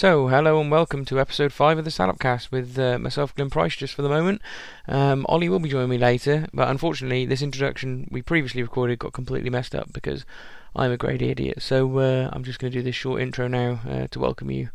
So, hello and welcome to episode 5 of the Salopcast with uh, myself, Glenn Price, just for the moment. Um, Ollie will be joining me later, but unfortunately, this introduction we previously recorded got completely messed up because I'm a great idiot. So, uh, I'm just going to do this short intro now uh, to welcome you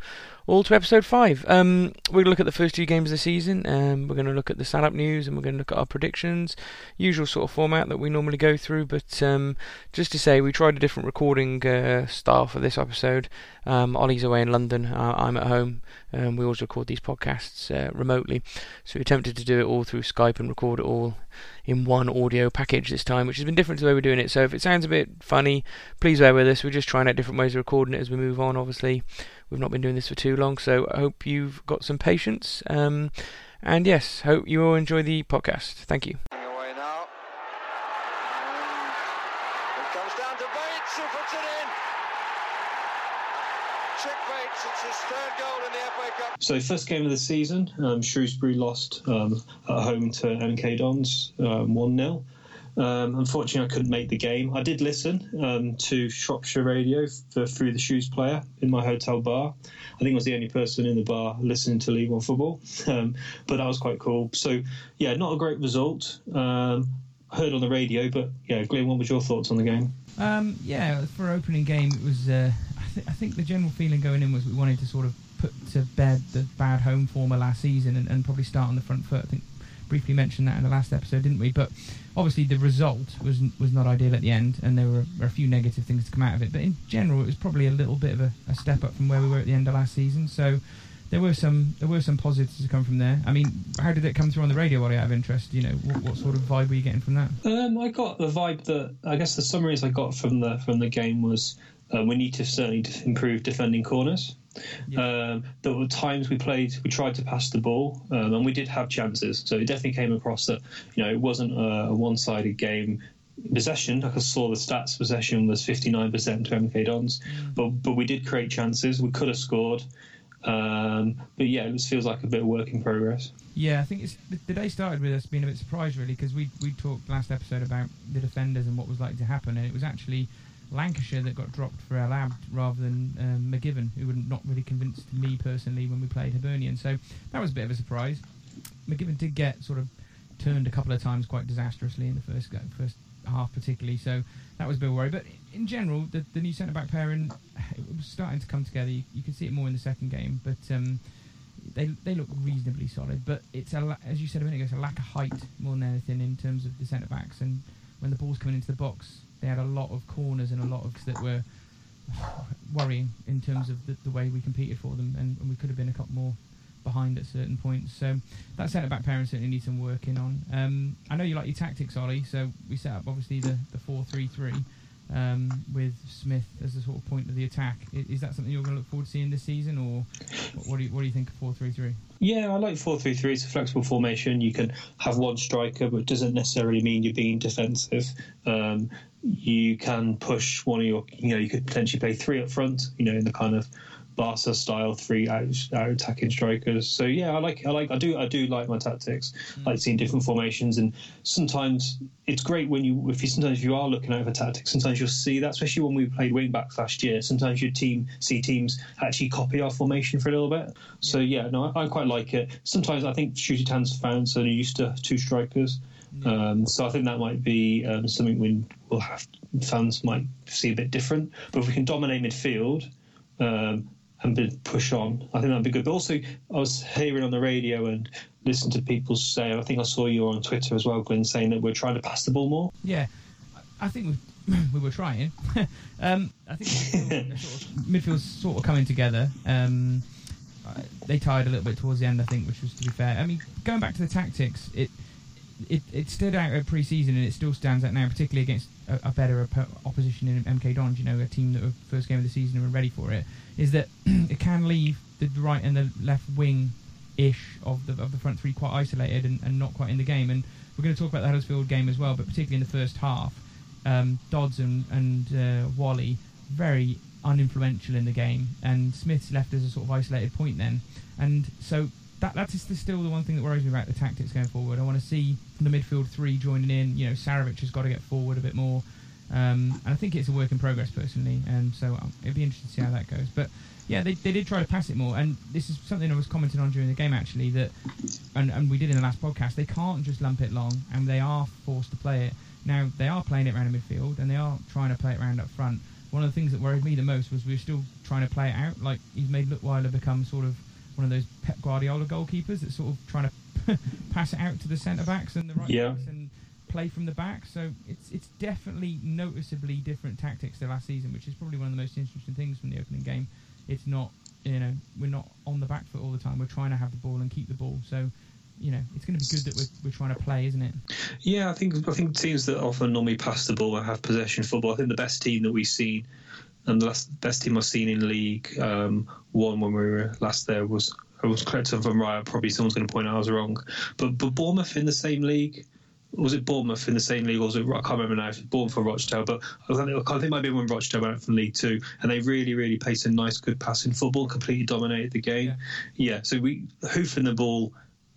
all to episode 5. Um, we're going to look at the first two games of the season, um, we're going to look at the Salop news, and we're going to look at our predictions. Usual sort of format that we normally go through, but um, just to say, we tried a different recording uh, style for this episode. Um, Ollie's away in London, I'm at home. Um, we always record these podcasts uh, remotely, so we attempted to do it all through Skype and record it all in one audio package this time, which has been different to the way we're doing it. So if it sounds a bit funny, please bear with us. We're just trying out different ways of recording it as we move on, obviously. We've not been doing this for too long, so I hope you've got some patience. Um, and yes, hope you all enjoy the podcast. Thank you. Away now. And it comes down to Bates, who puts it in. Chic Bates, it's his third goal in the FA Cup. So first game of the season, um, Shrewsbury lost um, at home to MK Dons um, one 0 um, Unfortunately, I couldn't make the game. I did listen um, to Shropshire Radio for, through the Shoes player in my hotel bar. I think I was the only person in the bar listening to League One football, but that was quite cool. So yeah, not a great result. Heard on the radio, but yeah, Glenn, what was your thoughts on the game? Um, yeah, for opening game, it was. Uh, I, th- I think the general feeling going in was we wanted to sort of put to bed the bad home form of last season and, and probably start on the front foot. I think briefly mentioned that in the last episode, didn't we? But obviously the result was was not ideal at the end, and there were, were a few negative things to come out of it. But in general, it was probably a little bit of a, a step up from where we were at the end of last season. So there were some there were some positives to come from there. I mean, how did it come through on the radio? What out of interest, you know, what, what sort of vibe were you getting from that? Um, I got the vibe that I guess the summaries I got from the from the game was uh, we need to certainly improve defending corners. Um, there were times we played, we tried to pass the ball, um, and we did have chances. So it definitely came across that you know it wasn't a, a one-sided game. Possession, like I saw the stats, possession was 59% to MK Dons, but but we did create chances. We could have scored, um, but yeah, it just feels like a bit of work in progress. Yeah, I think it's the, the day started with us being a bit surprised really because we we talked last episode about the defenders and what was likely to happen, and it was actually Lancashire that got dropped for El Abd rather than um, McGivern, who would not really convinced me personally when we played Hibernian. So that was a bit of a surprise. McGivern did get sort of turned a couple of times quite disastrously in the first go- first half, particularly. So that was a bit of worry. But in general, the, the new centre back pairing it was starting to come together. You, you could see it more in the second game, but. Um, they they look reasonably solid, but it's a as you said a minute ago, it's a lack of height more than anything in terms of the centre backs. And when the ball's coming into the box, they had a lot of corners and a lot of that were worrying in terms of the, the way we competed for them, and, and we could have been a couple more behind at certain points. So that centre back pairing certainly needs some working on. Um, I know you like your tactics, Ollie. So we set up obviously the the four three three. Um, with Smith as the sort of point of the attack, is, is that something you're going to look forward to seeing this season, or what, do you what do you think of four three three? Yeah, I like four three three. It's a flexible formation. You can have one striker, but it doesn't necessarily mean you're being defensive. Um, you can push one of your, you know, you could potentially play three up front, you know, in the kind of Barca style three out, out attacking strikers. So yeah, I like, I like, I do, I do like my tactics. I like seeing different formations, and sometimes it's great when you, if you sometimes you are looking over tactics, sometimes you'll see that, especially when we played wing backs last year. Sometimes your team see teams actually copy our formation for a little bit. So yeah, no, I, I quite like it. Sometimes I think Shooty Tan's fans are used to two strikers. Um, so I think that might be um, something we will have fans might see a bit different. But if we can dominate midfield um, and push on, I think that'd be good. But also, I was hearing on the radio and listening to people say, I think I saw you on Twitter as well, Glenn, saying that we're trying to pass the ball more. Yeah, I think we, we were trying. um, I think midfield, sort of, midfield's sort of coming together. Um, they tired a little bit towards the end, I think, which was to be fair. I mean, going back to the tactics, it it, it stood out at pre-season and it still stands out now, particularly against a, a better oppo- opposition in MK Dons. You know, a team that were first game of the season and were ready for it. Is that it can leave the right and the left wing ish of the of the front three quite isolated and, and not quite in the game. And we're going to talk about the Huddersfield game as well, but particularly in the first half, um, Dodds and, and uh, Wally very uninfluential in the game, and Smith's left as a sort of isolated point then. And so that that is the- still the one thing that worries me about the tactics going forward. I want to see the midfield three joining in. You know, Sarcevic has got to get forward a bit more. Um, and I think it's a work in progress personally, and so um, it'd be interesting to see how that goes. But yeah, they, they did try to pass it more, and this is something I was commenting on during the game actually that, and, and we did in the last podcast. They can't just lump it long, and they are forced to play it. Now they are playing it around the midfield, and they are trying to play it around up front. One of the things that worried me the most was we were still trying to play it out. Like he's made Leutwiler become sort of one of those Pep Guardiola goalkeepers that's sort of trying to pass it out to the centre backs and the right Yeah. backs and play from the back. So it's it's definitely noticeably different tactics to last season, which is probably one of the most interesting things from the opening game. It's not you know we're not on the back foot all the time. We're trying to have the ball and keep the ball. So you know it's going to be good that we're, we're trying to play, isn't it? Yeah, I think I think teams that often normally pass the ball and have possession football. I think the best team that we've seen, and the last, best team I've seen in League um, One when we were last there was I was correct if I'm right. Probably someone's going to point out I was wrong, but but Bournemouth in the same league. Was it Bournemouth in the same league, or was it? I can't remember now. If it's Bournemouth or Rochdale, but I think, I think it might be when Rochdale went from League Two, and they really, really played some nice, good passing football. Completely dominated the game. Yeah, so we hoofing the ball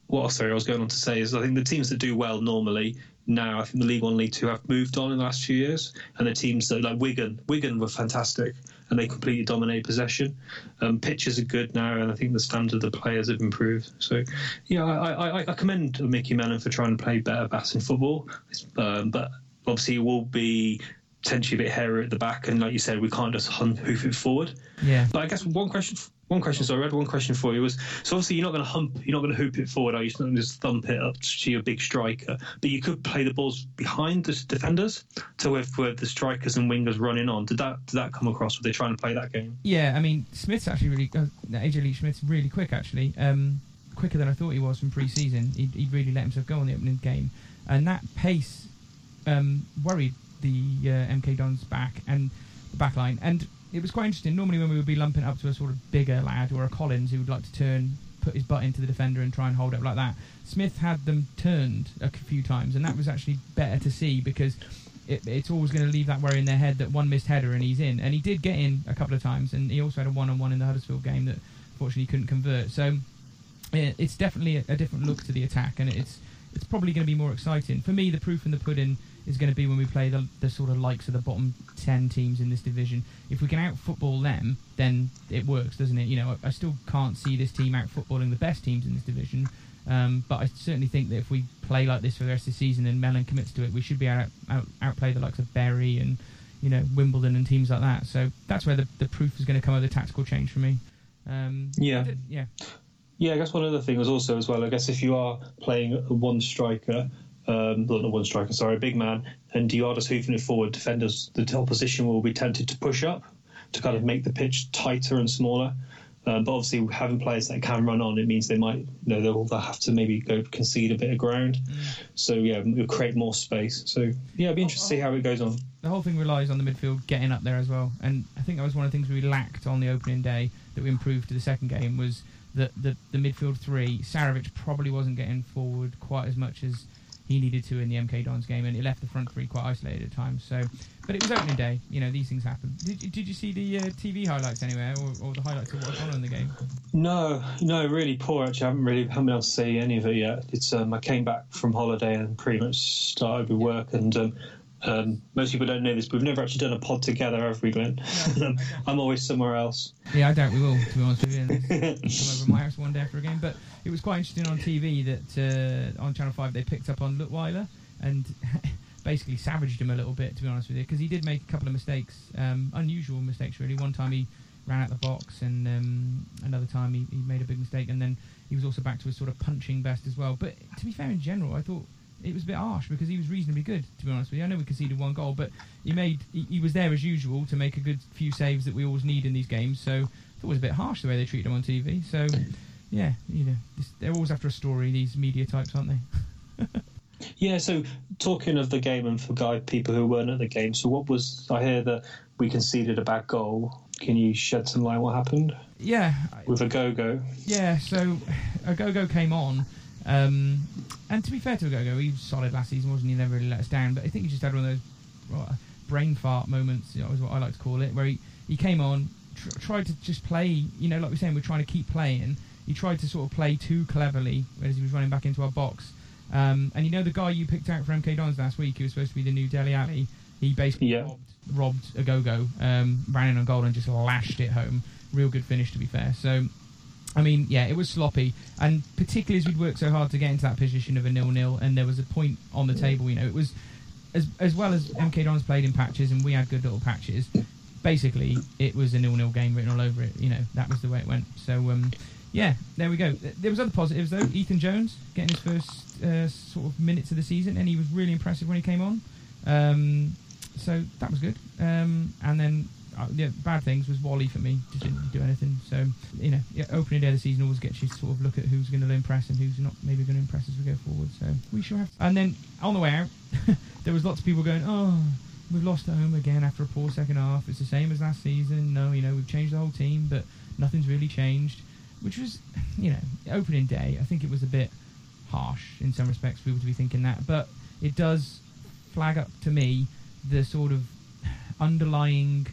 what oh, sorry I was going on to say is I think the teams that do well normally now I think the League One, League Two have moved on in the last few years, and the teams that like Wigan, Wigan were fantastic and they completely dominate possession. Um, pitches are good now, and I think the standard of the players have improved. So, yeah, I, I, I commend Micky Mellon for trying to play better passing football, um, but obviously it will be potentially a bit hairy at the back, and like you said, we can't just hoof it forward. Yeah. But I guess one question, one question. So I read one question for you was so obviously you're not going to hump, you're not going to hoop it forward. Are you? You're not going to just thump it up to your big striker, but you could play the balls behind the defenders to with, with the strikers and wingers running on. Did that did that come across? Were they trying to play that game? Yeah, I mean Smith's actually really uh, AJ Leitch-Smith's really quick actually, um, quicker than I thought he was from pre-season. He he really let himself go on the opening game, and that pace um, worried the uh, MK Dons back and the back line. And it was quite interesting. Normally, when we would be lumping up to a sort of bigger lad or a Collins who would like to turn, put his butt into the defender and try and hold up like that, Smith had them turned a few times, and that was actually better to see because. It, it's always going to leave that worry in their head that one missed header and he's in, and he did get in a couple of times, and he also had a one-on-one in the Huddersfield game that fortunately couldn't convert. So it- it's definitely a, a different look to the attack, and it's it's probably going to be more exciting. For me, the proof in the pudding is going to be when we play the, the sort of likes of the bottom 10 teams in this division. If we can out football them, then it works, doesn't it? You know, I, I still can't see this team out footballing the best teams in this division. Um, but I certainly think that if we play like this for the rest of the season and Mellon commits to it, we should be able to out, outplay the likes of Bury and you know Wimbledon and teams like that. So that's where the, the proof is going to come of the tactical change for me. Um, Yeah. yeah, Yeah, I guess one other thing was also as well. I guess if you are playing one striker, um, well, not one striker, sorry, big man, and just hoofing it forward, defenders, the opposition will be tempted to push up to kind of make the pitch tighter and smaller. Um, but obviously, having players that can run on, it means they might, you know, they'll, they'll have to maybe go concede a bit of ground. So yeah, it'll create more space. So yeah, it'd be interesting to see how it goes on. the whole thing relies on the midfield getting up there as well. And I think that was one of the things we lacked on the opening day that we improved to the second game was that the, the midfield three, Sarcevic probably wasn't getting forward quite as much as he needed to in the MK Dons game, and it left the front three quite isolated at times. So, but it was opening day. You know, these things happen. Did, did you see the uh, TV highlights anywhere, or, or the highlights of what gone on in the game? No, no, really poor. Actually, I haven't really haven't been able to see any of it yet. It's um, I came back from holiday and pretty much started with work. And um, um, most people don't know this, but we've never actually done a pod together, have we, Glenn? Um, I'm always somewhere else. Yeah, I doubt we will, to be honest with you. and Come over to my house one day after a game. But it was quite interesting on TV that uh, on Channel 5 they picked up on Leutwiler and basically savaged him a little bit, to be honest with you, because he did make a couple of mistakes, um, unusual mistakes, really. One time he ran out the box, and um, another time he, he made a big mistake, and then he was also back to his sort of punching best as well. But to be fair, in general, I thought it was a bit harsh because he was reasonably good, to be honest with you. I know we conceded one goal, but he made he, he was there as usual to make a good few saves that we always need in these games. So I thought it was a bit harsh the way they treated him on TV. So yeah, you know, they're always after a story. These media types, aren't they? Yeah. So talking of the game and for guy people who weren't at the game, so what was I hear that we conceded a bad goal? Can you shed some light what happened Yeah, with Ogogo? Yeah, so Ogogo came on, um, and to be fair to Ogogo, he was solid last season, wasn't he? Never really let us down, but I think he just had one of those brain fart moments, you know, is what I like to call it, where he, he came on, tr- tried to just play, you know, like we're saying, we're trying to keep playing. He tried to sort of play too cleverly as he was running back into our box. Um, and you know the guy you picked out for MK Dons last week, who was supposed to be the new Dele Alli, He basically Yeah. robbed, robbed Ogogo, um, ran in on goal and just lashed it home. Real good finish, to be fair. So, I mean, yeah, it was sloppy, and particularly as we'd worked so hard to get into that position of a nil-nil, and there was a point on the table. You know, it was as as well as MK Dons played in patches, and we had good little patches. Basically, it was a nil-nil game written all over it. You know, that was the way it went. So, um, yeah, there we go. There was other positives though. Ethan Jones getting his first uh, sort of minutes of the season, and he was really impressive when he came on. Um, so that was good. Um, and then uh, the bad things was Wally for me. Just didn't do anything. So you know, yeah, opening day of the season always gets you to sort of look at who's going to impress and who's not maybe going to impress as we go forward. So we shall have. To. And then on the way out, there was lots of people going, "Oh, we've lost at home again after a poor second half. It's the same as last season. No, you know, we've changed the whole team, but nothing's really changed." Which was, you know, opening day. I think it was a bit harsh in some respects for people to be thinking that, but it does flag up to me the sort of underlying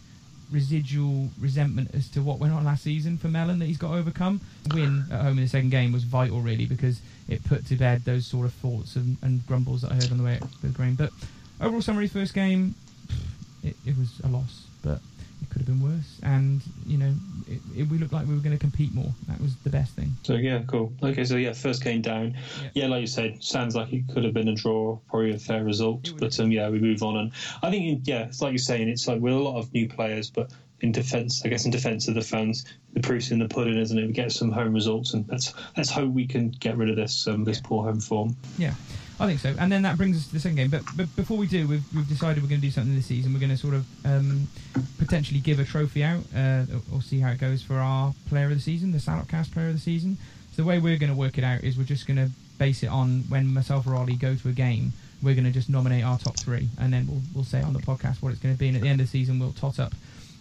residual resentment as to what went on last season for Mellon that he's got to overcome. Win at home in the second game was vital, really, because it put to bed those sort of thoughts and, and grumbles that I heard on the way up the green. But overall summary, first game, it, it was a loss, but it could have been worse. And you know, it, it, we looked like we were going to compete more. That was the best thing. So yeah, cool. Okay, so yeah, first game down. Yeah. Yeah, like you said, sounds like it could have been a draw, probably a fair result. But um, yeah, we move on, and I think yeah, it's like you're saying, it's like with a lot of new players, but in defence, I guess in defence of the fans, the proof's in the pudding, isn't it? We get some home results, and let's let's hope we can get rid of this um, this poor home form. Yeah, I think so. And then that brings us to the second game. But, but before we do, we've, we've decided we're going to do something this season. We're going to sort of um, potentially give a trophy out uh, or, see how it goes for our player of the season, the Salopcast player of the season. So the way we're going to work it out is we're just going to base it on when myself or Ollie go to a game. We're going to just nominate our top three, and then we'll, we'll say on the podcast what it's going to be. And at the end of the season, we'll tot up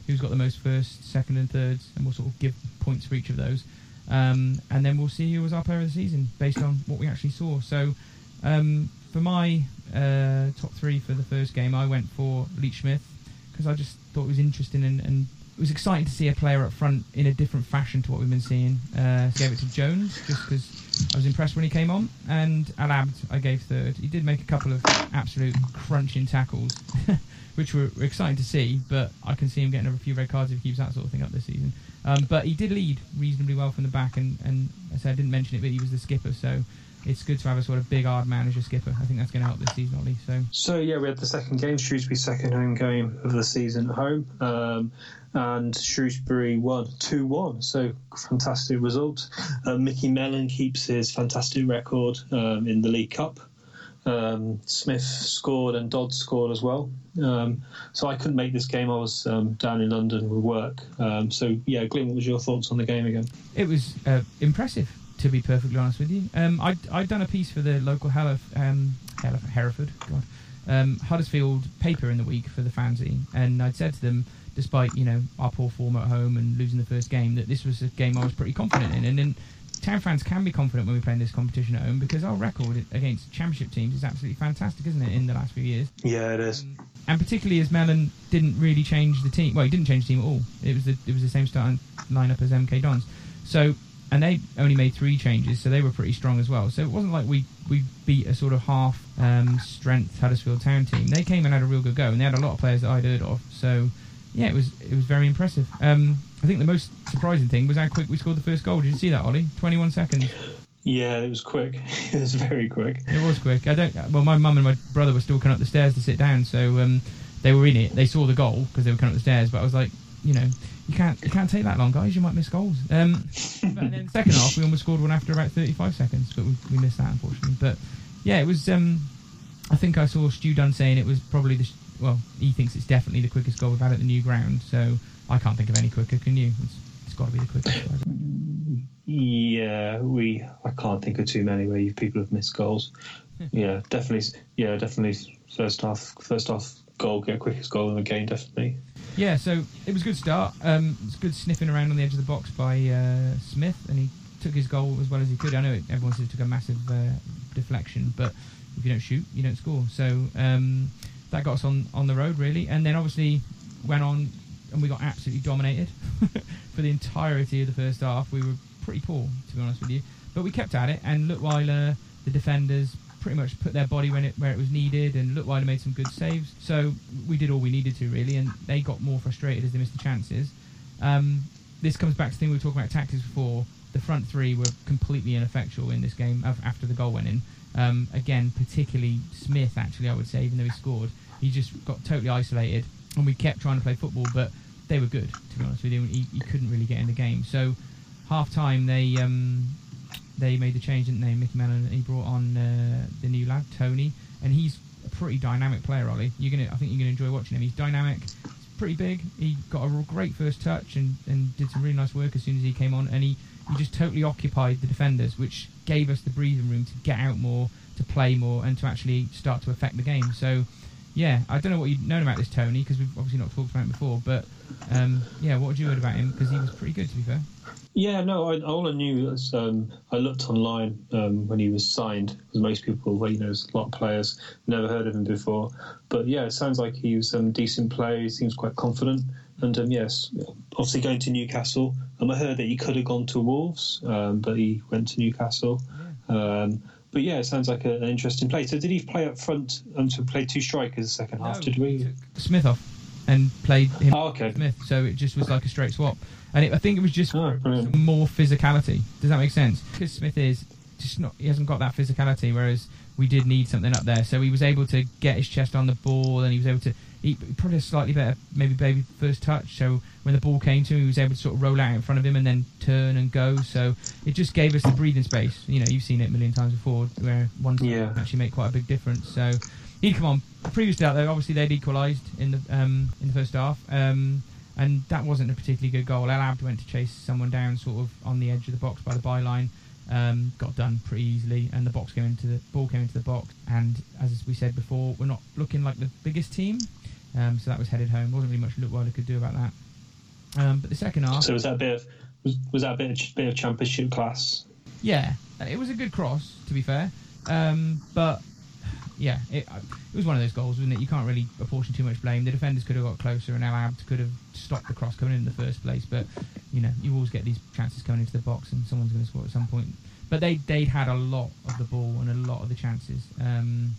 who's got the most first, second, and thirds, and we'll sort of give points for each of those. Um, and then we'll see who was our player of the season based on what we actually saw. So um, for my uh, top three for the first game, I went for Leitch-Smith because I just thought it was interesting and, and it was exciting to see a player up front in a different fashion to what we've been seeing. Uh, gave it to Jones just because I was impressed when he came on, and El Abd I gave third. He did make a couple of absolute crunching tackles, which were, were exciting to see. But I can see him getting a few red cards if he keeps that sort of thing up this season. Um, but he did lead reasonably well from the back, and, and I said I didn't mention it, but he was the skipper, so it's good to have a sort of big hard man as your skipper. I think that's going to help this season, Ollie. So So yeah, we had the second game, Shrewsbury second home game of the season at home, um, and Shrewsbury won two one. So fantastic result. Uh, Micky Mellon keeps his fantastic record um, in the League Cup. Um, Smith scored and Dodd scored as well. Um, so I couldn't make this game. I was um, down in London with work. Um, so yeah, Glyn, what was your thoughts on the game again? it was uh, impressive, to be perfectly honest with you. Um, I'd, I'd done a piece for the local Heref- um, Heref- Hereford, God, um, Huddersfield paper in the week for the fanzine, and I'd said to them, despite you know our poor form at home and losing the first game, that this was a game I was pretty confident in, and then. Town fans can be confident when we play in this competition at home because our record against championship teams is absolutely fantastic, isn't it? In the last few years, Yeah, it is. and particularly as Mellon didn't really change the team. Well, he didn't change the team at all. It was the it was the same starting lineup as MK Dons. So and they only made three changes, so they were pretty strong as well. So it wasn't like we we beat a sort of half um, strength Huddersfield Town team. They came and had a real good go, and they had a lot of players that I'd heard of. So yeah, it was it was very impressive. Um, I think the most surprising thing was how quick we scored the first goal. Did you see that, Ollie? Twenty one seconds. Yeah, it was quick. it was very quick. It was quick. I don't. Well, my mum and my brother were still coming up the stairs to sit down, so um, they were in it. They saw the goal because they were coming up the stairs. But I was like, you know, you can't you can't take that long, guys. You might miss goals. Um, but then second half, we almost scored one after about 35 seconds, but we, we missed that unfortunately. But yeah, it was. Um, I think I saw Stu Dunn saying it was probably the. Well, he thinks it's definitely the quickest goal we've had at the new ground. So I can't think of any quicker. Can you? It's, it's got to be the quickest. Yeah, we. I can't think of too many where you, people have missed goals. yeah, definitely. Yeah, definitely. First half, first half goal, get quickest goal in the game, definitely. Yeah, so it was a good start. Um, it's good sniffing around on the edge of the box by uh, Smith, and he took his goal as well as he could. I know it, everyone says it took a massive uh, deflection, but if you don't shoot, you don't score. So um, that got us on, on the road, really. And then obviously went on, and we got absolutely dominated for the entirety of the first half. We were pretty poor, to be honest with you. But we kept at it, and Leutwiler, the defenders, pretty much put their body when it, where it was needed, and Leutwiler made some good saves. So we did all we needed to really, and they got more frustrated as they missed the chances. Um, this comes back to the thing we were talking about tactics before. The front three were completely ineffectual in this game after the goal went in. Um, again, particularly Smith, actually, I would say, even though he scored, he just got totally isolated, and we kept trying to play football, but they were good, to be honest with you. He, he couldn't really get in the game. So, half time, they um, they made the change, didn't they? Micky Mellon, And he brought on uh, the new lad, Tony, and he's a pretty dynamic player, Ollie. You're gonna, I think you're gonna enjoy watching him. He's dynamic, he's pretty big. He got a great first touch and, and did some really nice work as soon as he came on, and he, he just totally occupied the defenders, which gave us the breathing room to get out more, to play more, and to actually start to affect the game. So, yeah, I don't know what you've known about this Tony because we've obviously not talked about him before, but um, yeah, what had you heard about him? Because he was pretty good, to be fair. Yeah, no, I, all I knew was um, I looked online um, when he was signed, because most people, well, you know, there's a lot of players, never heard of him before. But yeah, it sounds like he was a um, decent player. He seems quite confident. And um, yes, obviously going to Newcastle. Um, I heard that he could have gone to Wolves, um, but he went to Newcastle. Um, but yeah, it sounds like a, an interesting play. So did he play up front and to play two strikers the second half? Did we? Smith off and played him Oh, okay. Smith, so it just was like a straight swap. And it, I think it was just Oh, more physicality. Does that make sense? Because Smith is just not, he hasn't got that physicality, whereas we did need something up there. So he was able to get his chest on the ball, and he was able to. He probably a slightly better, maybe baby first touch. So when the ball came to him, he was able to sort of roll out in front of him and then turn and go. So it just gave us the breathing space. You know, you've seen it a million times before, where one Yeah. can actually make quite a big difference. So he'd come on. Previous that, though, obviously they'd equalised in the um, in the first half, um, and that wasn't a particularly good goal. El Abd went to chase someone down, sort of on the edge of the box by the byline. Um, got done pretty easily, and the box came into the ball came into the box. And as we said before, we're not looking like the biggest team, um, so that was headed home. wasn't really much Leutwiler could do about that. Um, but the second half, So was that a bit of was, was that a bit of, bit of championship class? Yeah, it was a good cross, to be fair. Um, but yeah, it, uh, it was one of those goals, wasn't it? You can't really apportion too much blame. The defenders could have got closer, and El Abd could have stopped the cross coming in, in the first place. But you know, you always get these chances coming into the box, and someone's going to score at some point. But they they'd had a lot of the ball and a lot of the chances. Um,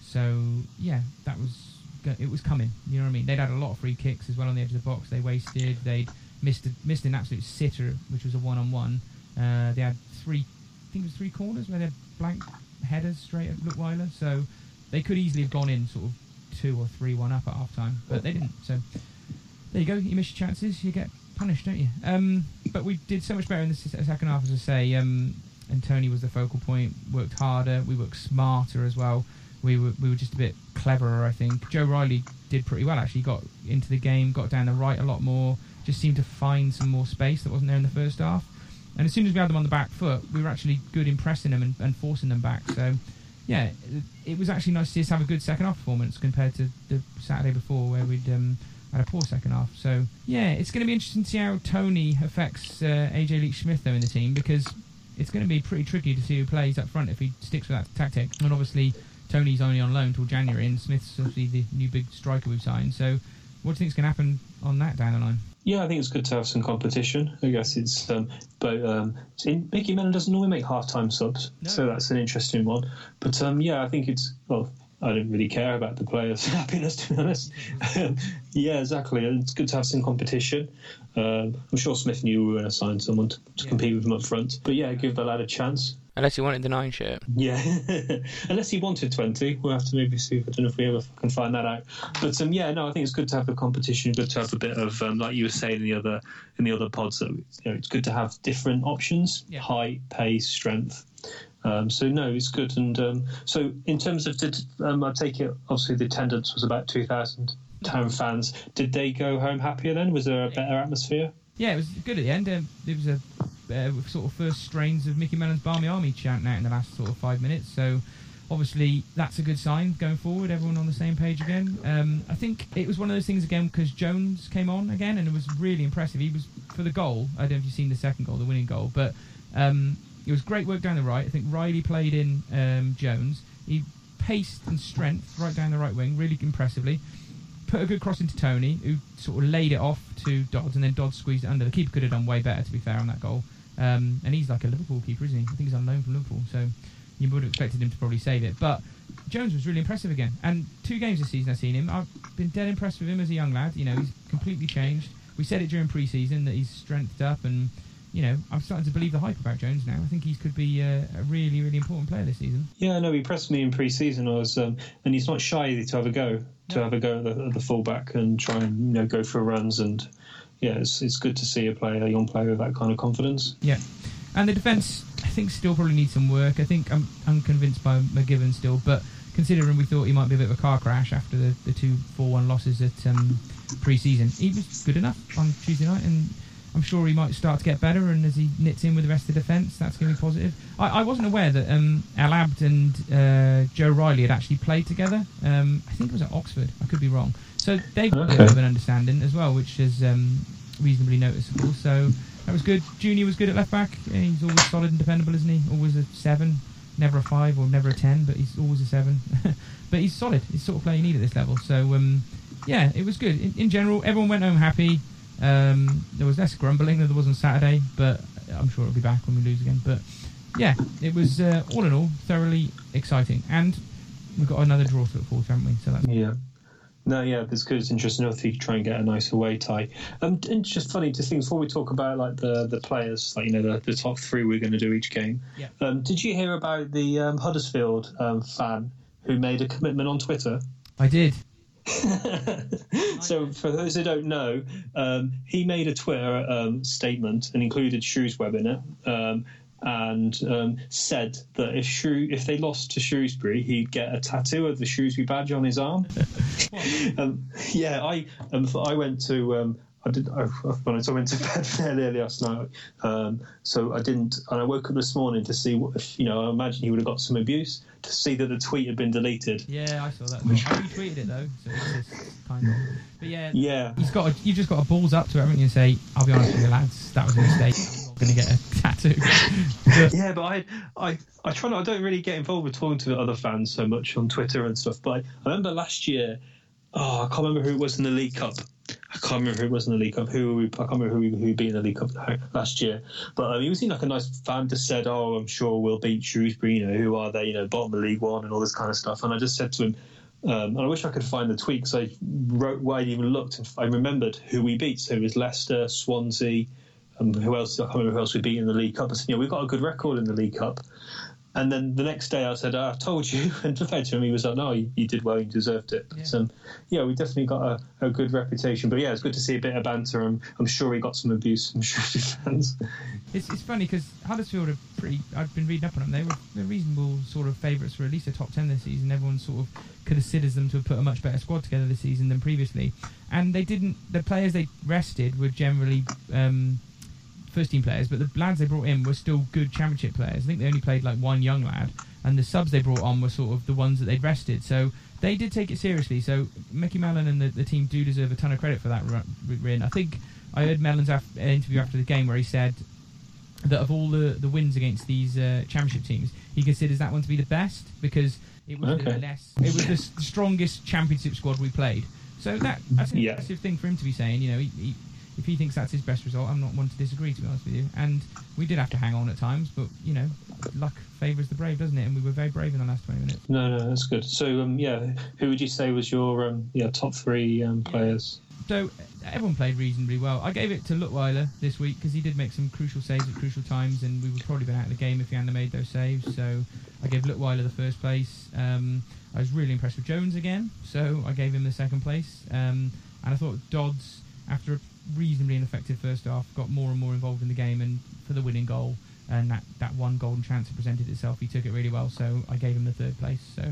so yeah, that was it was coming. You know what I mean? They'd had a lot of free kicks as well on the edge of the box. They wasted. They'd missed a, missed an absolute sitter, which was a one on one. They had three, I think it was three corners where they had blank headers straight at Leutwiler. So they could easily have gone in sort of two or three one up at half time, but they didn't. So there you go. You miss your chances, you get punished, don't you? Um, but we did so much better in the second half, as I say. Um, and Tony was the focal point. Worked harder. We worked smarter as well. We were we were just a bit cleverer, I think. Joe Riley did pretty well actually. Got into the game, got down the right a lot more. Just seemed to find some more space that wasn't there in the first half. And as soon as we had them on the back foot, we were actually good in pressing them and, and forcing them back. So, yeah, it, was actually nice to see us have a good second half performance compared to the Saturday before where we'd um, had a poor second half. So, yeah, it's going to be interesting to see how Tony affects uh, AJ Leitch-Smith though in the team because it's going to be pretty tricky to see who plays up front if he sticks with that tactic. And obviously, Tony's only on loan till January, and Smith's obviously the new big striker we've signed. So, what do you think's going to happen on that down the line? Yeah, I think it's good to have some competition. I guess it's, um, but um, in, Micky Mellon doesn't normally make half-time subs, No. so that's an interesting one. But um, yeah, I think it's well. I don't really care about the players' happiness, to be honest. Yeah, exactly. It's good to have some competition. Um, I'm sure Smith knew we were going to sign someone to, to Yeah. compete with him up front. But yeah, give the lad a chance. Unless you wanted the nine shirt. Yeah, unless he wanted twenty, we'll have to maybe see. I don't know if we ever can find that out. But um, yeah, no, I think it's good to have the competition. Good to have a bit of, um, like you were saying in the other in the other pods, that you know, it's good to have different options: Yeah. height, pace, strength. Um, so no, it's good. And um, so in terms of, did um, I take it? Obviously, the attendance was about two thousand town fans. Did they go home happier then? Was there a better atmosphere? Yeah, it was good at the end. Um, it was a uh, sort of first strains of Micky Mellon's Barmy Army chanting out in the last sort of five minutes. So obviously that's a good sign going forward. Everyone on the same page again. Um, I think it was one of those things again because Jones came on again and it was really impressive. He was for the goal. I don't know if you've seen the second goal, the winning goal, but um, it was great work down the right. I think Riley played in um, Jones. He paced and strength right down the right wing really impressively put a good cross into Tony, who sort of laid it off to Dodds, and then Dodds squeezed it under. The keeper could have done way better, to be fair, on that goal. Um, and he's like a Liverpool keeper, isn't he? I think he's on loan from Liverpool. So, you would have expected him to probably save it. But Jones was really impressive again. And two games this season I've seen him. I've been dead impressed with him as a young lad. You know, he's completely changed. We said it during pre-season that he's strengthened up, and you know, I'm starting to believe the hype about Jones now. I think he could be uh, a really, really important player this season. Yeah, no, he impressed me in pre-season. I was, um, and he's not shy to have a go, to have a go at the, at the fullback and try and you know go for runs. And yeah, it's, it's good to see a player, a young player with that kind of confidence. Yeah, and the defence, I think, still probably needs some work. I think I'm unconvinced by McGivern still, but considering we thought he might be a bit of a car crash after the, the two 4-1 losses at um, pre-season, he was good enough on Tuesday night, and I'm sure he might start to get better. And as he knits in with the rest of the defence, that's going to be positive. I, I wasn't aware that um, El Abd and uh, Joe Riley had actually played together. Um, I think it was at Oxford. I could be wrong. So they've got a bit of an understanding as well, which is um, reasonably noticeable. So that was good. Junior was good at left back. He's always solid and dependable, isn't he? Always a seven, never a five or never a ten, but he's always a seven. but he's solid. He's sort of player you need at this level. So um, yeah, it was good. In, in general, everyone went home happy. Um, there was less grumbling than there was on Saturday, but I'm sure it'll be back when we lose again. But yeah, it was uh, all in all thoroughly exciting, and we've got another draw to look forward to, haven't we? So that's Yeah. No, yeah, it's good. It's interesting if you try and get a nice away tie. Um, and just funny to think before we talk about like the the players, like you know the, the top three we're going to do each game. Yeah. Um, did you hear about the um, Huddersfield um, fan who made a commitment on Twitter? I did. so for those who don't know, um, he made a Twitter um, statement and included Shrewsbury in it, um, and um, said that if Shrew- if they lost to Shrewsbury, he'd get a tattoo of the Shrewsbury badge on his arm. um, yeah, I um, I went to. Um, I did I, when I went to bed fairly early last night, um, so I didn't. And I woke up this morning to see what if you know. I imagine he would have got some abuse to see that the tweet had been deleted. Yeah, I saw that. I retweeted it though, so it's just kind of. But yeah, Yeah, he's got. A, you've just got to balls up to it, haven't you? And say, "I'll be honest with you, lads, that was a mistake. I'm going to get a tattoo." But- Yeah, but I, I, I try not. I don't really get involved with talking to other fans so much on Twitter and stuff. But I, I remember last year. Oh, I can't remember who it was in the League Cup. I can't remember who it was in the League Cup. Who we, I can't remember who we, who beat in the League Cup last year. But um, he was in like a nice fan just said, "Oh, I'm sure we'll beat Shrewsbury. You know, who are they? You know, bottom of League One and all this kind of stuff." And I just said to him, um, and I wish I could find the tweet because I wrote, well, I even looked and I remembered who we beat. So it was Leicester, Swansea, um, who else? I can't remember who else we beat in the League Cup. I said, know, we've got a good record in the League Cup. And then the next day I said, oh, I told you. And to him, he was like, no, you, you did well, you deserved it. But, Yeah. um, yeah, we definitely got a, a good reputation. But yeah, it's good to see a bit of banter. And I'm sure he got some abuse from Shrewsbury fans. It's, it's funny because Huddersfield are pretty. I've been reading up on them. They were they're reasonable sort of favourites for at least a top ten this season. Everyone sort of considers them to have put a much better squad together this season than previously. And they didn't. The players they rested were generally um, first team players, but the lads they brought in were still good championship players. I think they only played like one young lad, and the subs they brought on were sort of the ones that they'd rested. So they did take it seriously. So Micky Mellon and the, the team do deserve a ton of credit for that. Rin. I think I heard Mellon's af- interview after the game where he said that of all the, the wins against these uh, championship teams, he considers that one to be the best because it was the less, it was the strongest championship squad we played. So that that's an Yeah. impressive thing for him to be saying. You know, he, he, if he thinks that's his best result, I'm not one to disagree. To be honest with you, and we did have to hang on at times, but you know, luck favours the brave, doesn't it? And we were very brave in the last 20 minutes. No, no, that's good. So um, yeah, who would you say was your um, yeah top three um, players? So everyone played reasonably well. I gave it to Leutwiler this week because he did make some crucial saves at crucial times, and we would probably been out of the game if he hadn't made those saves. So I gave Leutwiler the first place. Um, I was really impressed with Jones again, so I gave him the second place. Um, and I thought Dodds, after a reasonably ineffective first half, got more and more involved in the game, and for the winning goal and that, that one golden chance that presented itself, he took it really well. So I gave him the third place. So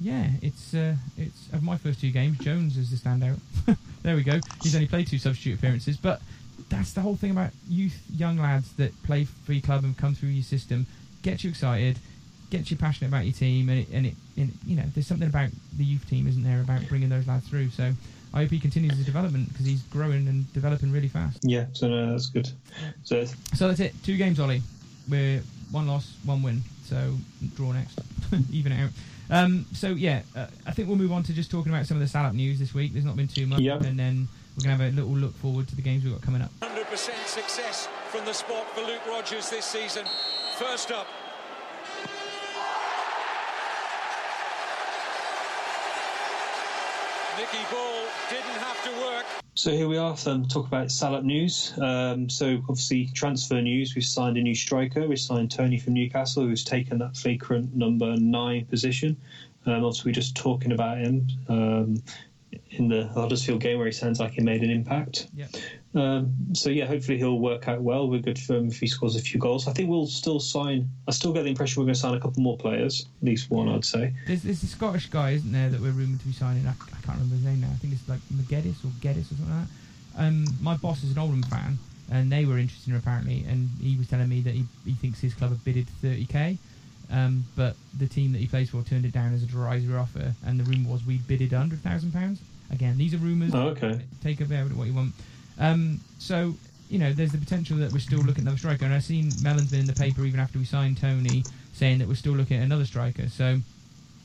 yeah, it's uh, it's of my first two games. Jones is the standout. there we go. He's only played two substitute appearances, but that's the whole thing about youth, young lads that play for your club and come through your system. Get you excited, get you passionate about your team, and it, and it, and you know, there's something about the youth team, isn't there, about bringing those lads through. So I hope he continues his development because he's growing and developing really fast. Yeah, so no, that's good. So So that's it. Two games, Ollie. We're one loss, one win. So draw next, even it out. Um, so yeah, uh, I think we'll move on to just talking about some of the Salop news this week. There's not been too much, Yep. and then we're gonna have a little look forward to the games we've got coming up. 100% success from the spot for Luke Rogers this season. First up, Nicky Ball didn't have to work. So here we are, um, talk about Salop news. Um, so obviously transfer news. We've signed a new striker. We signed Tony from Newcastle, who's taken that vacant number nine position. Um, obviously, we're just talking about him um, in the Huddersfield game where he sounds like he made an impact. Yeah. Um, so yeah, hopefully he'll work out well. We're good for him if he scores a few goals. I think we'll still sign. I still get the impression we're going to sign a couple more players, at least one, I'd say. There's, there's a Scottish guy, isn't there, that we're rumoured to be signing. I, I can't remember his name now. I think it's like McGeddis or Geddes or something like that. Um, my boss is an Oldham fan, and they were interested in him apparently, and he was telling me that he, he thinks his club have bidded 30k. Um, but the team that he plays for turned it down as a derisory offer, and the rumour was we bidded hundred thousand pounds. Again, these are rumours. Oh, okay. Take of it what you want. Um, so you know, there's the potential that we're still looking at another striker, and I've seen Mellon's been in the paper even after we signed Tony, saying that we're still looking at another striker. So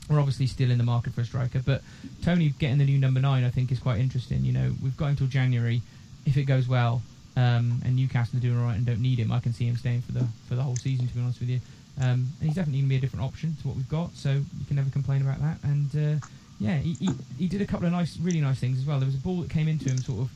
we're obviously still in the market for a striker, but Tony getting the new number nine, I think, is quite interesting. You know, we've got until January. If it goes well, um, and Newcastle are doing all right and don't need him, I can see him staying for the for the whole season. To be honest with you, um, and he's definitely going to be a different option to what we've got. So you can never complain about that. And uh, yeah, he, he he did a couple of nice, really nice things as well. There was a ball that came into him, sort of,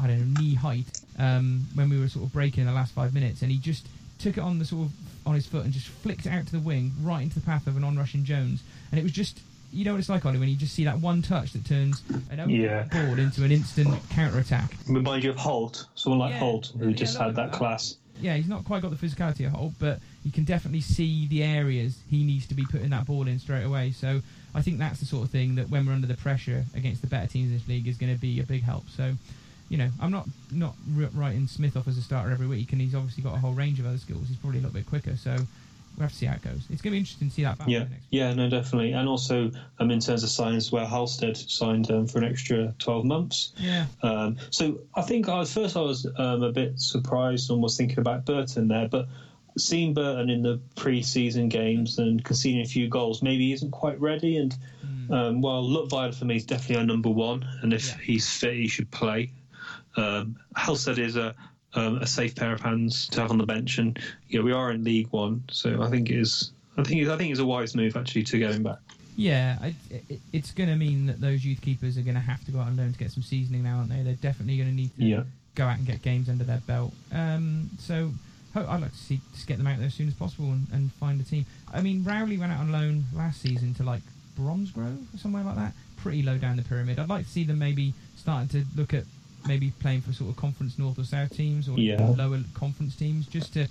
I don't know, knee height, um, when we were sort of breaking in the last five minutes, and he just took it on the sort of on his foot and just flicked it out to the wing, right into the path of an on-rushing Jones, and it was just. You know what it's like, Ollie, when you just see that one touch that turns an open Yeah. ball into an instant counter-attack. Remind you of Holt, someone like Yeah. Holt, who Yeah, just had that. class. Yeah, he's not quite got the physicality of Holt, but you can definitely see the areas he needs to be putting that ball in straight away. So I think that's the sort of thing that when we're under the pressure against the better teams in this league is going to be a big help. So, you know, I'm not not writing Smith off as a starter every week, and he's obviously got a whole range of other skills. He's probably a little bit quicker, so we'll have to see how it goes. It's going to be interesting to see that Yeah, yeah, no, definitely. And also, um, in terms of signings, where Halstead signed um, for an extra 12 months. Yeah, Um, so I think I, at first I was um, a bit surprised and was thinking about Burton there, but seeing Burton in the pre-season games and conceding a few goals, maybe he isn't quite ready. And um, well, Leutwiler for me is definitely our number one, and if Yeah. he's fit, he should play. Um, Halstead is a um, a safe pair of hands to have on the bench, and know, we are in League One, so I think it is. I think I think it's a wise move actually to get him back. Yeah, I, it, it's going to mean that those youth keepers are going to have to go out and learn to get some seasoning now, aren't they? They're definitely going to need to Yeah. go out and get games under their belt. Um, so I'd like to see just get them out there as soon as possible and, and find a team. I mean, Rowley went out on loan last season to like Bromsgrove or somewhere like that, pretty low down the pyramid. I'd like to see them maybe starting to look at maybe playing for sort of conference north or south teams or Yeah. lower conference teams just to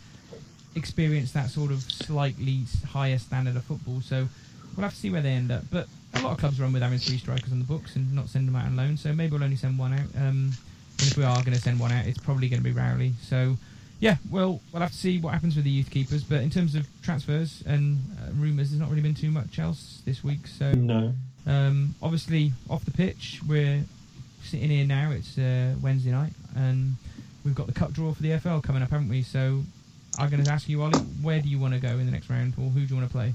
experience that sort of slightly higher standard of football. So we'll have to see where they end up. But a lot of clubs run with having three strikers on the books and not send them out on loan. So maybe we'll only send one out. Um, and if we are going to send one out, it's probably going to be Rowley. So yeah, well, we'll have to see what happens with the youth keepers. But in terms of transfers and uh, rumours, there's not really been too much else this week. So No. um, obviously, off the pitch, we're sitting here now. It's uh, Wednesday night, and we've got the cup draw for the FL coming up, haven't we? So I'm going to ask you, Ollie, where do you want to go in the next round, or who do you want to play?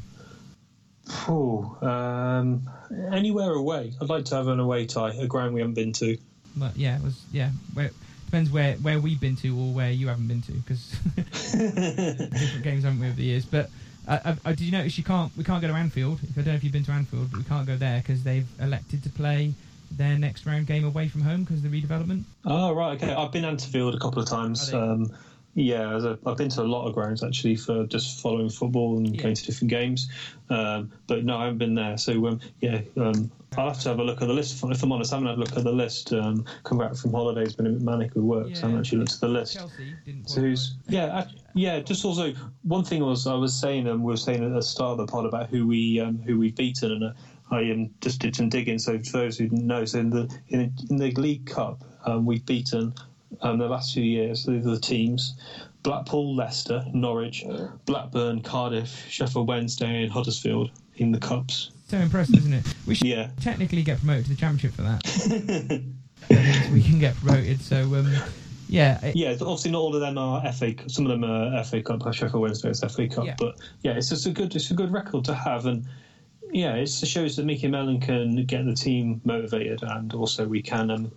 Oh, um, anywhere away. I'd like to have an away tie, a ground we haven't been to. But yeah, it was yeah. Where, depends where where we've been to or where you haven't been to, because different games haven't we over the years. But uh, uh, uh, did you notice you can't we can't go to Anfield? If I don't know if you've been to Anfield, but we can't go there because they've elected to play their next round game away from home because of the redevelopment. Oh right, okay. I've been Anfield a couple of times. Um, yeah, a, I've been to a lot of grounds actually for just following football and Yeah. going to different games. Um, but no, I haven't been there. So um, yeah, um, I'll have to have a look at the list. If I'm honest, I haven't had a look at the list. Um, come back from holidays, been a bit manic with work, so I haven't actually looked at the list. Chelsea didn't. So who's yeah I, yeah just also one thing was I was saying um, we were saying at the start of the pod about who we um, who we've beaten and uh, I um, just did some digging so for those who didn't know so in the in, in the League Cup um, we've beaten um, the last few years the, the teams Blackpool Leicester Norwich Blackburn Cardiff Sheffield Wednesday and Huddersfield in the cups So impressive, isn't it? We should yeah technically get promoted to the championship for that. That we can get promoted. So um, yeah, it- Yeah, obviously not all of them are FA. Some of them are FA Cup. Sheffield Wednesday is FA Cup, Yeah. but yeah, it's just a good, it's a good record to have, and yeah, it shows that Micky Mellon can get the team motivated, and also we can, um,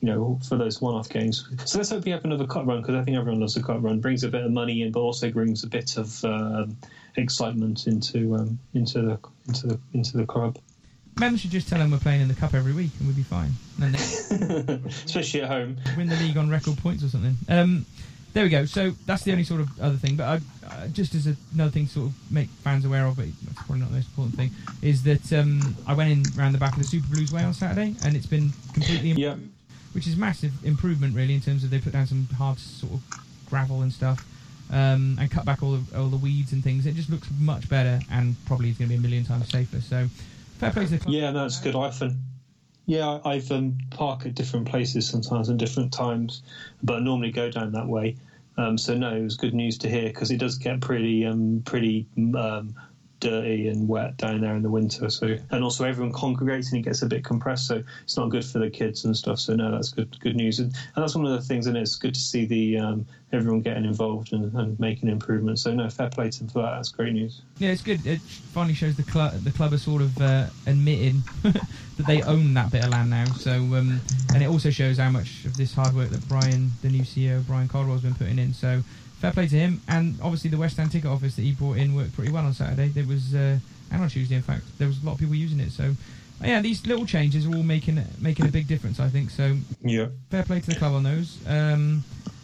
you know, for those one-off games. So let's hope we have another cup run because I think everyone loves a cup run. Brings a bit of money in, but also brings a bit of um, excitement into um, into the into the into the club. Men should just tell them we're playing in the cup every week and we'd be fine. Especially at home. win the league on record points or something. Um, there we go. So that's the only sort of other thing. But I, uh, just as a, another thing to sort of make fans aware of, but that's probably not the most important thing, is that um, I went in around the back of the Super Blues way on Saturday, and it's been completely improved, Yeah. which is massive improvement really in terms of they put down some hard sort of gravel and stuff. Um, and cut back all the, all the weeds and things. It just looks much better, and probably is going to be a million times safer. So, fair play to the club. Yeah, no, it's good. I've yeah, I've um, park at different places sometimes and different times, but I normally go down that way. Um, so no, it was good news to hear because it does get pretty um, pretty um, dirty and wet down there in the winter. So and also everyone congregates and it gets a bit compressed, so it's not good for the kids and stuff. So no, that's good good news, and, and that's one of the things. And it's good to see the um, everyone getting involved and, and making improvements. So no, fair play to them for that. That's great news. Yeah, it's good. It finally shows the club the club are sort of uh, admitting that they own that bit of land now. So, um, and it also shows how much of this hard work that Brian, the new CEO, Brian Caldwell, has been putting in. So, fair play to him. And obviously, the West Ham ticket office that he brought in worked pretty well on Saturday. There was, uh, and on Tuesday, in fact, there was a lot of people using it. So, yeah, these little changes are all making making a big difference. I think so. Yeah. Fair play to the club on those. Um,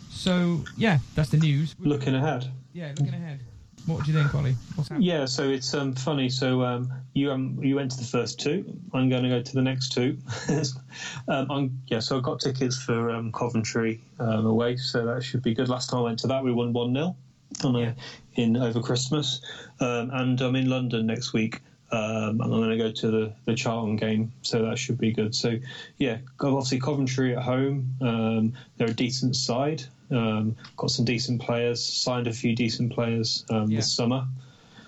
so, yeah, that's the news. Looking ahead. Yeah, looking ahead. What do you think, Ollie? What's happening? Yeah, so it's um, funny. So um, you um, you went to the first two. I'm going to go to the next two. um, I'm, yeah, so I got tickets for um, Coventry um, away, so that should be good. Last time I went to that, we won one 0 Yeah. in over Christmas, um, and I'm in London next week. Um, and I'm going to go to the, the Charlton game, so that should be good. So, yeah, obviously Coventry at home. Um, they're a decent side. Um, got some decent players. Signed a few decent players um, Yeah. this summer.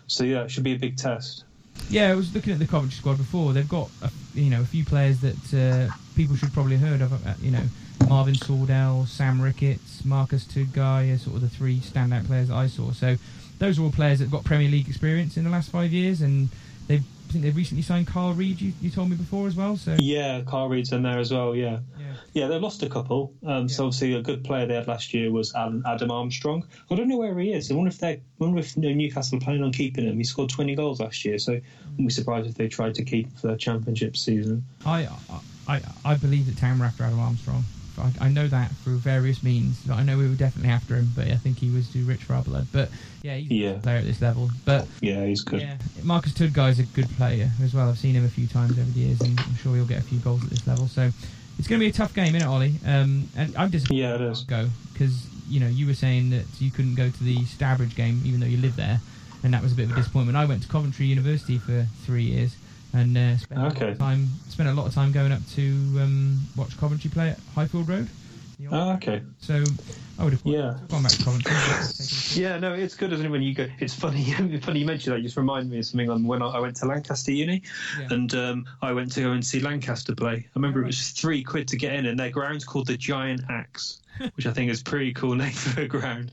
So yeah, it should be a big test. Yeah, I was looking at the Coventry squad before. They've got a, you know a few players that uh, people should probably have heard of. Uh, you know, Marvin Sordell, Sam Ricketts, Marcus Tudgay are sort of the three standout players that I saw. So those are all players that have got Premier League experience in the last five years, and they've I think they've recently signed Carl Reed. You, you told me before as well. So Yeah, Carl Reed's in there as well. Yeah, yeah, yeah, they've lost a couple. Um, So obviously a good player they had last year was Adam, Adam Armstrong. I don't know where he is. I wonder if they, I wonder if you know, Newcastle are planning on keeping him. He scored 20 goals last year, so I wouldn't be surprised if they tried to keep him for the Championship season. I, I I believe that Town were after Adam Armstrong. I, I know that through various means. I know we were definitely after him, but I think he was too rich for our blood. But yeah, he's Yeah. a player at this level. But Yeah, he's good. Yeah, Marcus Tudgay is a good player as well. I've seen him a few times over the years, and I'm sure he'll get a few goals at this level. So it's going to be a tough game, isn't it, Ollie? Um, and I'm disappointed. Yeah, it is. Go because you know you were saying that you couldn't go to the Stabridge game, even though you live there, and that was a bit of a disappointment. I went to Coventry University for three years and uh, spent a lot of time spent a lot of time going up to um, watch Coventry play at Highfield Road. Ah, okay. So I would have Yeah. gone back to Coventry. Yeah, no, it's good, isn't it? When you go, it's funny. funny you mentioned that. You just reminded me of something on when I I went to Lancaster Uni, Yeah. and um, I went to go and see Lancaster play. I remember it was three quid to get in, and their ground's called the Giant Axe, which I think is a pretty cool name for a ground.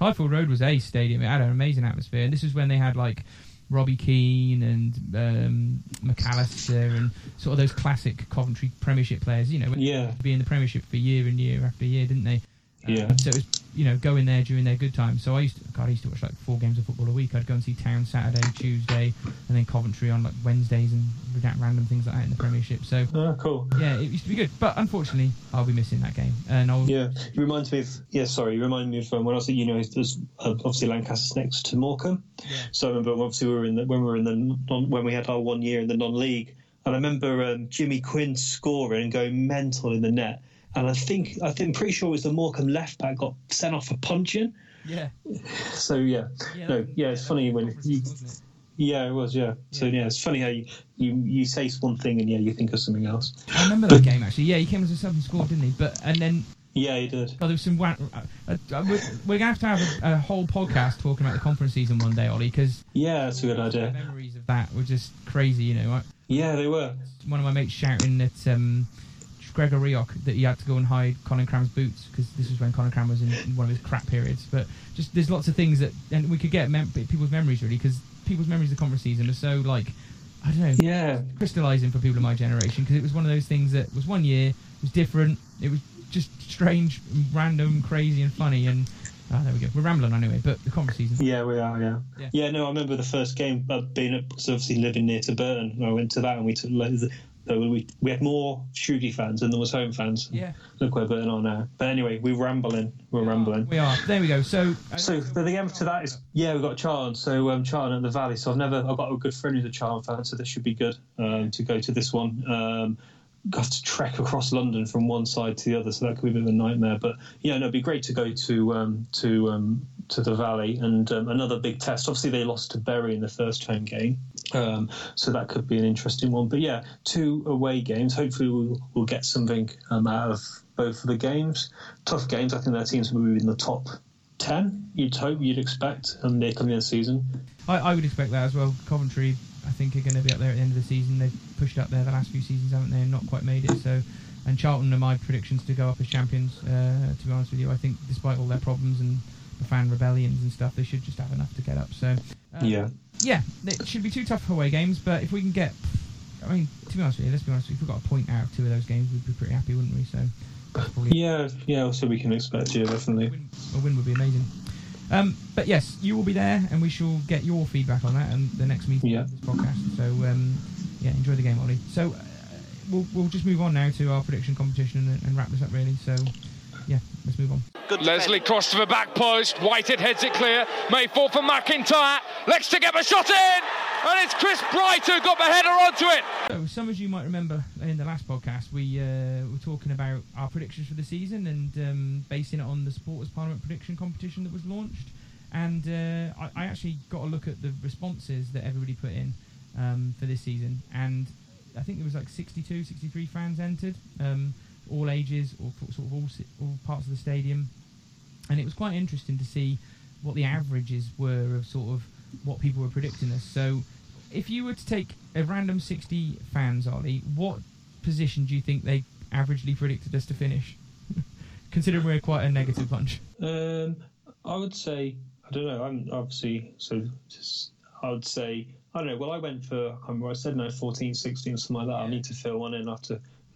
Highfield Road was a stadium. It had an amazing atmosphere, and this is when they had like Robbie Keane and um, McAllister and sort of those classic Coventry Premiership players. You know, when Yeah. be in the Premiership for year and year after year, didn't they? Yeah. So it was, you know, going there during their good times. So I used to, God, I used to watch like four games of football a week. I'd go and see Town Saturday, Tuesday, and then Coventry on like Wednesdays and random things like that in the Premiership. So Oh, cool. yeah, it used to be good. But unfortunately, I'll be missing that game. And I'll Yeah, it reminds me of yeah. Sorry, it reminded me of um, when I was at uni. There's uh, obviously Lancaster's next to Morecambe, Yeah. so I remember obviously we were in the, when we were in the non, when we had our one year in the non-league, and I remember um, Jimmy Quinn scoring and going mental in the net. And I think I think I'm pretty sure it was the Morecambe left back got sent off for punching. yeah. So yeah, Yeah, no, yeah, it's funny when you, yeah, it was yeah. So Yeah. it's funny how you, you you say one thing and yeah, you think of something else. I remember that game actually. Yeah, he came as a sub and scored, didn't he? But and then Yeah, he did. oh, there was some. wa- Uh, uh, we're, we're gonna have to have a, a whole podcast talking about the conference season one day, Ollie, because Yeah, that's a good idea. memories of that were just crazy. You know, I, Yeah, they were. one of my mates shouting that um, Gregor Rioch that he had to go and hide Colin Cramb's boots because this was when Colin Cramb was in one of his crap periods. But just there's lots of things that and we could get mem- people's memories really because people's memories of the conference season are so like I don't know Yeah, crystallizing for people of my generation because it was one of those things that was one year, it was different, it was just strange, random, crazy, and funny. And Ah, there we go. We're rambling anyway, but the conference season. Yeah, we are. Yeah. Yeah. yeah, No, I remember the first game uh, being obviously living near to Burton. I went to that and we took loads. Of, so we we had more Shrewsbury fans than there was home fans. Yeah. Look where Burton are now. But anyway, we're rambling. We're rambling. We are. There we go. So, uh, So the game to that is yeah, we've got Charlton. So um, Charlton at the Valley. So I've never I've got a good friend who's a Charlton fan, so this should be good um, to go to this one. Um, have to trek across London from one side to the other, so that could be a bit of a nightmare. But yeah, no, it'd be great to go to um, to um, to the Valley and um, another big test. Obviously, they lost to Bury in the first home game, um, so that could be an interesting one. But yeah, two away games. Hopefully, we'll, we'll get something um, out of both of the games. Tough games. I think their teams will be in the top ten. You'd hope, you'd expect, and they're coming in the season. I, I would expect that as well. Coventry, I think, are going to be up there at the end of the season. They've pushed up there the last few seasons, haven't they? And not quite made it. So, and Charlton are my predictions to go up as champions. Uh, to be honest with you, I think despite all their problems and fan rebellions and stuff, they should just have enough to get up. So, uh, Yeah. yeah, it should be two tough away games. But if we can get, I mean, to be honest with you, let's be honest, if we got a point out of two of those games, we'd be pretty happy, wouldn't we? So, probably Yeah, yeah. So we can expect, yeah, a definitely. win, a win would be amazing. Um, but yes, you will be there, and we shall get your feedback on that and the next meeting Yeah. of this podcast. So um, yeah, enjoy the game, Ollie. So uh, we'll we'll just move on now to our prediction competition and, and wrap this up really. So yeah, let's move on. Good Leslie cross to the back post. Whitehead heads it clear. May fall for McIntyre. Lex to get the shot in. And it's Chris Bright who got the header onto it. So some of you might remember in the last podcast we uh, were talking about our predictions for the season and um, basing it on the Supporters Parliament prediction competition that was launched. And uh, I, I actually got a look at the responses that everybody put in um, for this season, and I think there was like 62, 63 fans entered, um, all ages, all sort of all, all parts of the stadium, and it was quite interesting to see what the averages were of sort of what people were predicting us. So, if you were to take a random 60 fans, Ollie, what position do you think they averagely predicted us to finish? Considering we're quite a negative bunch. Um, I would say I don't know. I'm obviously so. Just I would say I don't know. Well, I went for I can't remember. I said no, 14, 16, something like that. I need to fill one in. I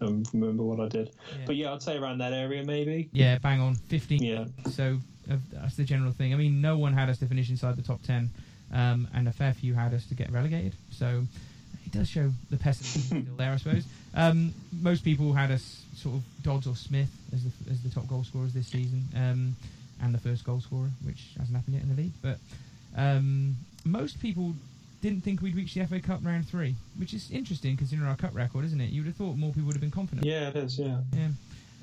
to um, remember what I did. Yeah. But yeah, I'd say around that area maybe. Yeah, bang on. 15. Yeah. So uh, that's the general thing. I mean, no one had us to finish inside the top 10, um, and a fair few had us to get relegated. So it does show the pessimism still there, I suppose. Um, most people had us sort of Dodds or Smith as the, as the top goal scorers this season, um, and the first goal scorer, which hasn't happened yet in the league. But um, most people didn't think we'd reach the FA Cup round three, which is interesting considering our cup record, isn't it? You would have thought more people would have been confident. Yeah, it is. Yeah. Yeah.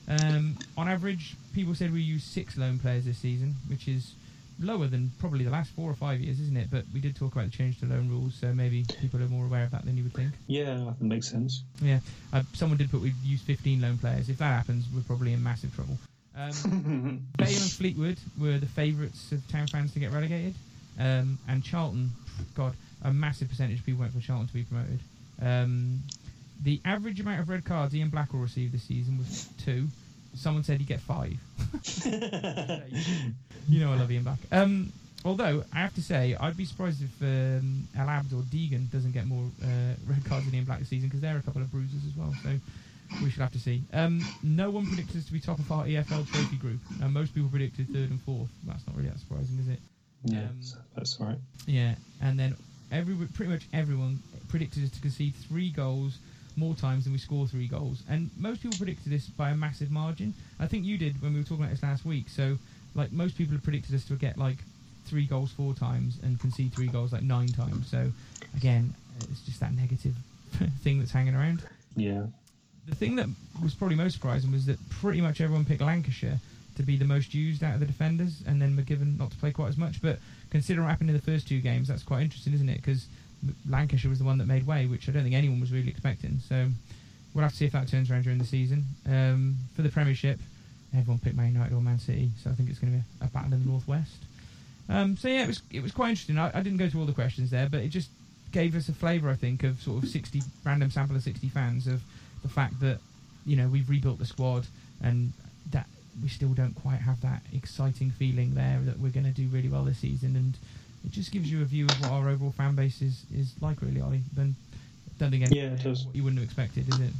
Um, on average, people said we used six loan players this season, which is lower than probably the last four or five years, isn't it? But we did talk about the change to loan rules, so maybe people are more aware of that than you would think. Yeah, that makes sense. Yeah. Uh, someone did put we'd use 15 loan players. If that happens, we're probably in massive trouble. Um, Vale and Fleetwood were the favourites of town fans to get relegated, um, and Charlton, God, a massive percentage of people went for Charlton to be promoted. Um, the average amount of red cards Ian Blackwell received this season was two. Someone said he'd get five. you know I love Ian Black. Um, although I have to say, I'd be surprised if um, El Abd or Deegan doesn't get more uh, red cards than Ian Black this season because they're a couple of bruisers as well. So we shall have to see. Um, no one predicted us to be top of our EFL trophy group. Uh, most people predicted third and fourth. That's not really that surprising, is it? Yeah, Um, that's right. Yeah, and then every pretty much everyone predicted us to concede three goals more times than we score three goals, and most people predicted this by a massive margin. I think you did when we were talking about this last week. So, like most people have predicted us to get like three goals four times and concede three goals like nine times. So, again, it's just that negative thing that's hanging around. Yeah. The thing that was probably most surprising was that pretty much everyone picked Lancashire to be the most used out of the defenders, and then McGivern not to play quite as much. But considering what happened in the first two games, that's quite interesting, isn't it? Because Lancashire was the one that made way, which I don't think anyone was really expecting. So we'll have to see if that turns around during the season. Um, for the Premiership, everyone picked Man United or Man City, so I think it's going to be a, battle in the northwest. Um, so yeah, it was it was quite interesting. I, I didn't go to all the questions there, but it just gave us a flavour, I think, of sort of sixty random sample of sixty fans of the fact that you know we've rebuilt the squad and that we still don't quite have that exciting feeling there that we're going to do really well this season, and it just gives you a view of what our overall fan base is, is like, really, Ollie. Then don't think Yeah, it does. what you wouldn't have expected, is it?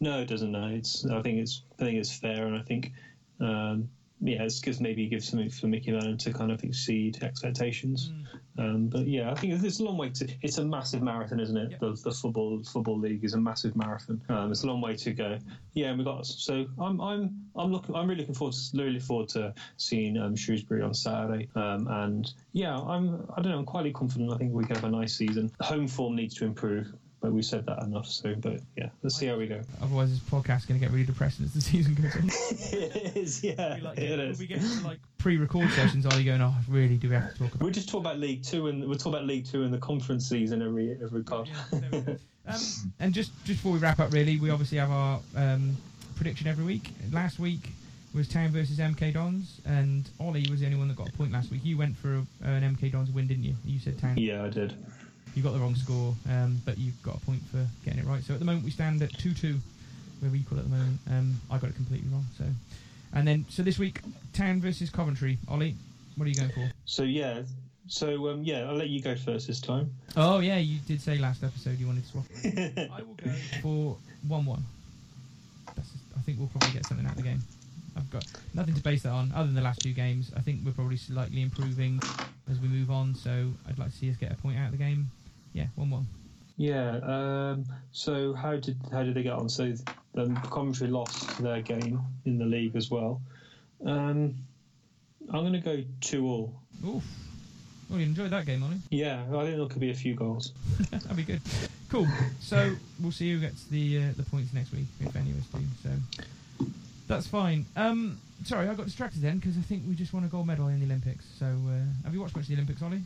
No, it doesn't. No, it's. I think it's. I think it's fair, and I think, um, yeah, it's because maybe give something for Micky Mellon to kind of exceed expectations. Mm. Um, but yeah, I think it's a long way to. It's a massive marathon, isn't it? Yep. The, the football football league is a massive marathon. Um, it's a long way to go. Yeah, and we got so I'm I'm I'm looking I'm really looking forward to really forward to seeing um, Shrewsbury on Saturday. Um, and yeah, I'm I don't know I'm quietly confident. I think we can have a nice season. Home form needs to improve. But we said that enough, so but yeah, let's see how we go. Otherwise, this podcast is going to get really depressing as the season goes on. it is, yeah, we, like, it get, is. we get to like pre-record sessions. Are you going? Oh, really? Do we have to talk about? We just talk about League Two, and we'll talk about League Two and the conference season every every pod. Yeah, there we go. um, and just just before we wrap up, really, we obviously have our um, prediction every week. Last week was Town versus MK Dons, and Ollie was the only one that got a point last week. You went for a, an MK Dons win, didn't you? You said Town. yeah, I did. You got the wrong score, um, but you've got a point for getting it right. So at the moment we stand at two-two. We're equal at the moment. Um, I got it completely wrong. So, and then so this week, Town versus Coventry. Ollie, what are you going for? So yeah, so um, yeah, I'll let you go first this time. Oh yeah, you did say last episode you wanted to swap. I will go for one-one. That's I think we'll probably get something out of the game. I've got nothing to base that on other than the last two games. I think we're probably slightly improving as we move on. So I'd like to see us get a point out of the game. Yeah, one-one. Yeah. Um, so how did how did they get on? So the Coventry lost their game in the league as well. Um, I'm going to go two all. Oof. Well, you enjoyed that game, Ollie. Yeah, I think there could be a few goals. That'd be good. Cool. So we'll see who gets the uh, the points next week, if any of us do. So that's fine. Um, sorry, I got distracted then because I think we just won a gold medal in the Olympics. So uh, have you watched much of the Olympics, Ollie?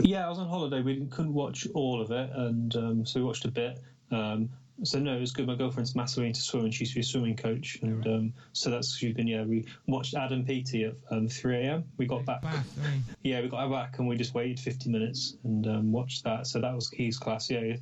Yeah, I was on holiday. We couldn't watch all of it, and um, so we watched a bit. Um, so no, it was good. My girlfriend's massively into swimming. She used to be a swimming coach, and um, so that's she's been. Yeah, we watched Adam Peaty at um, 3 a.m. We got back. Fast, aren't? Yeah, we got back and we just waited 50 minutes and um, watched that. So that was Keys class. Yeah,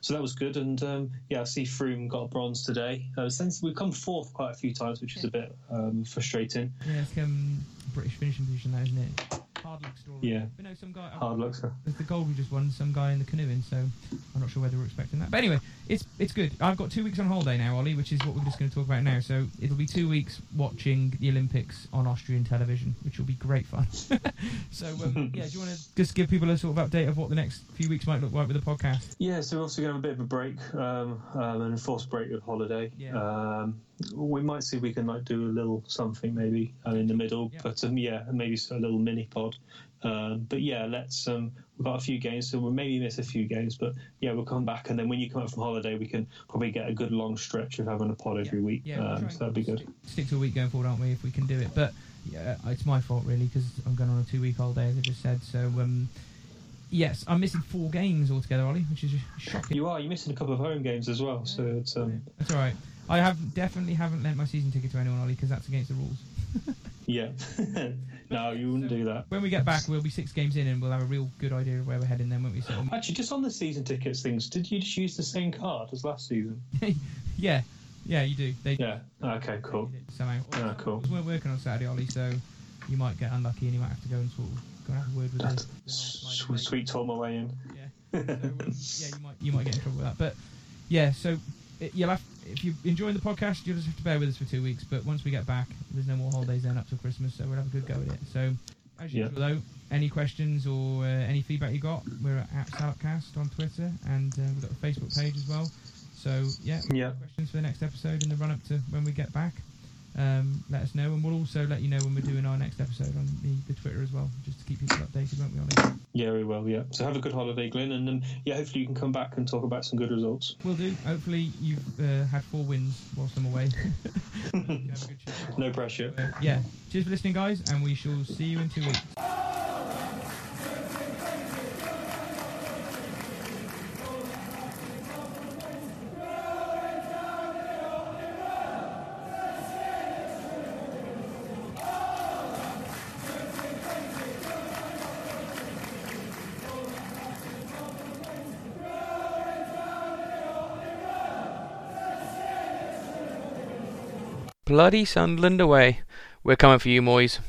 so that was good. And um, yeah, I see Froome got a bronze today. Uh, since we've come fourth quite a few times, which is a bit um, frustrating. Yeah, it's um, British finishing position, isn't it? Hard luck story. Yeah. But no, some guy. Hard luck, sir. There's the gold we just won. Some guy in the canoeing, so I'm not sure whether we're expecting that. But anyway, it's it's good. I've got two weeks on holiday now, Ollie, which is what we're just going to talk about now. So it'll be two weeks watching the Olympics on Austrian television, which will be great fun. so um, yeah, do you want to just give people a sort of update of what the next few weeks might look like with the podcast? Yeah, so we're also going to have a bit of a break, um, um, an enforced break with holiday. Yeah. Um, we might see if we can like do a little something maybe uh, in the middle, Yeah. but um, yeah, maybe a little mini pod. Um, but yeah, let's. Um, we've got a few games, so we'll maybe miss a few games, but yeah, we'll come back, and then when you come back from holiday, we can probably get a good long stretch of having a pod every week. Yeah, we'll um, so that'd be good. Stick, to a week going forward, aren't we? If we can do it, but yeah, it's my fault really because I'm going on a two-week holiday, as I just said. So um, yes, I'm missing four games altogether, Ollie, which is shocking. You are. You're missing a couple of home games as well, so it's um, That's all right. I have definitely haven't lent my season ticket to anyone, Ollie, because that's against the rules. yeah. no, you wouldn't do that. When we get back, we'll be six games in, and we'll have a real good idea of where we're heading. Then, won't we? So, Actually, just on the season tickets things, did you just use the same card as last season? yeah, yeah, you do. They Yeah. Okay. Cool. somehow. Ah, cool. We weren't working on Saturday, Ollie, so you might get unlucky, and you might have to go and sort of go and have a word with Sweet, sweet talk my way in. Yeah. So, um, yeah, you might you might get in trouble with that. But yeah, so it, you'll have if you're enjoying the podcast, you'll just have to bear with us for two weeks. But once we get back, there's no more holidays then up till Christmas, so we'll have a good go at it. So as Yeah. usual, though, any questions or uh, any feedback you got, we're at Salopcast on Twitter, and uh, we've got a Facebook page as well. So yeah, Yeah. questions for the next episode in the run up to when we get back. Um, let us know, and we'll also let you know when we're doing our next episode on the, the Twitter as well, just to keep people updated, won't we, Ollie? Yeah, we will. Yeah. So have a good holiday, Glenn, and um, yeah, hopefully you can come back and talk about some good results. We'll do. Hopefully, you've uh, had four wins whilst I'm away. You can have a good chat. No pressure. Uh, yeah. Cheers for listening, guys, and we shall see you in two weeks. Bloody Sunderland away. We're coming for you, Moyes.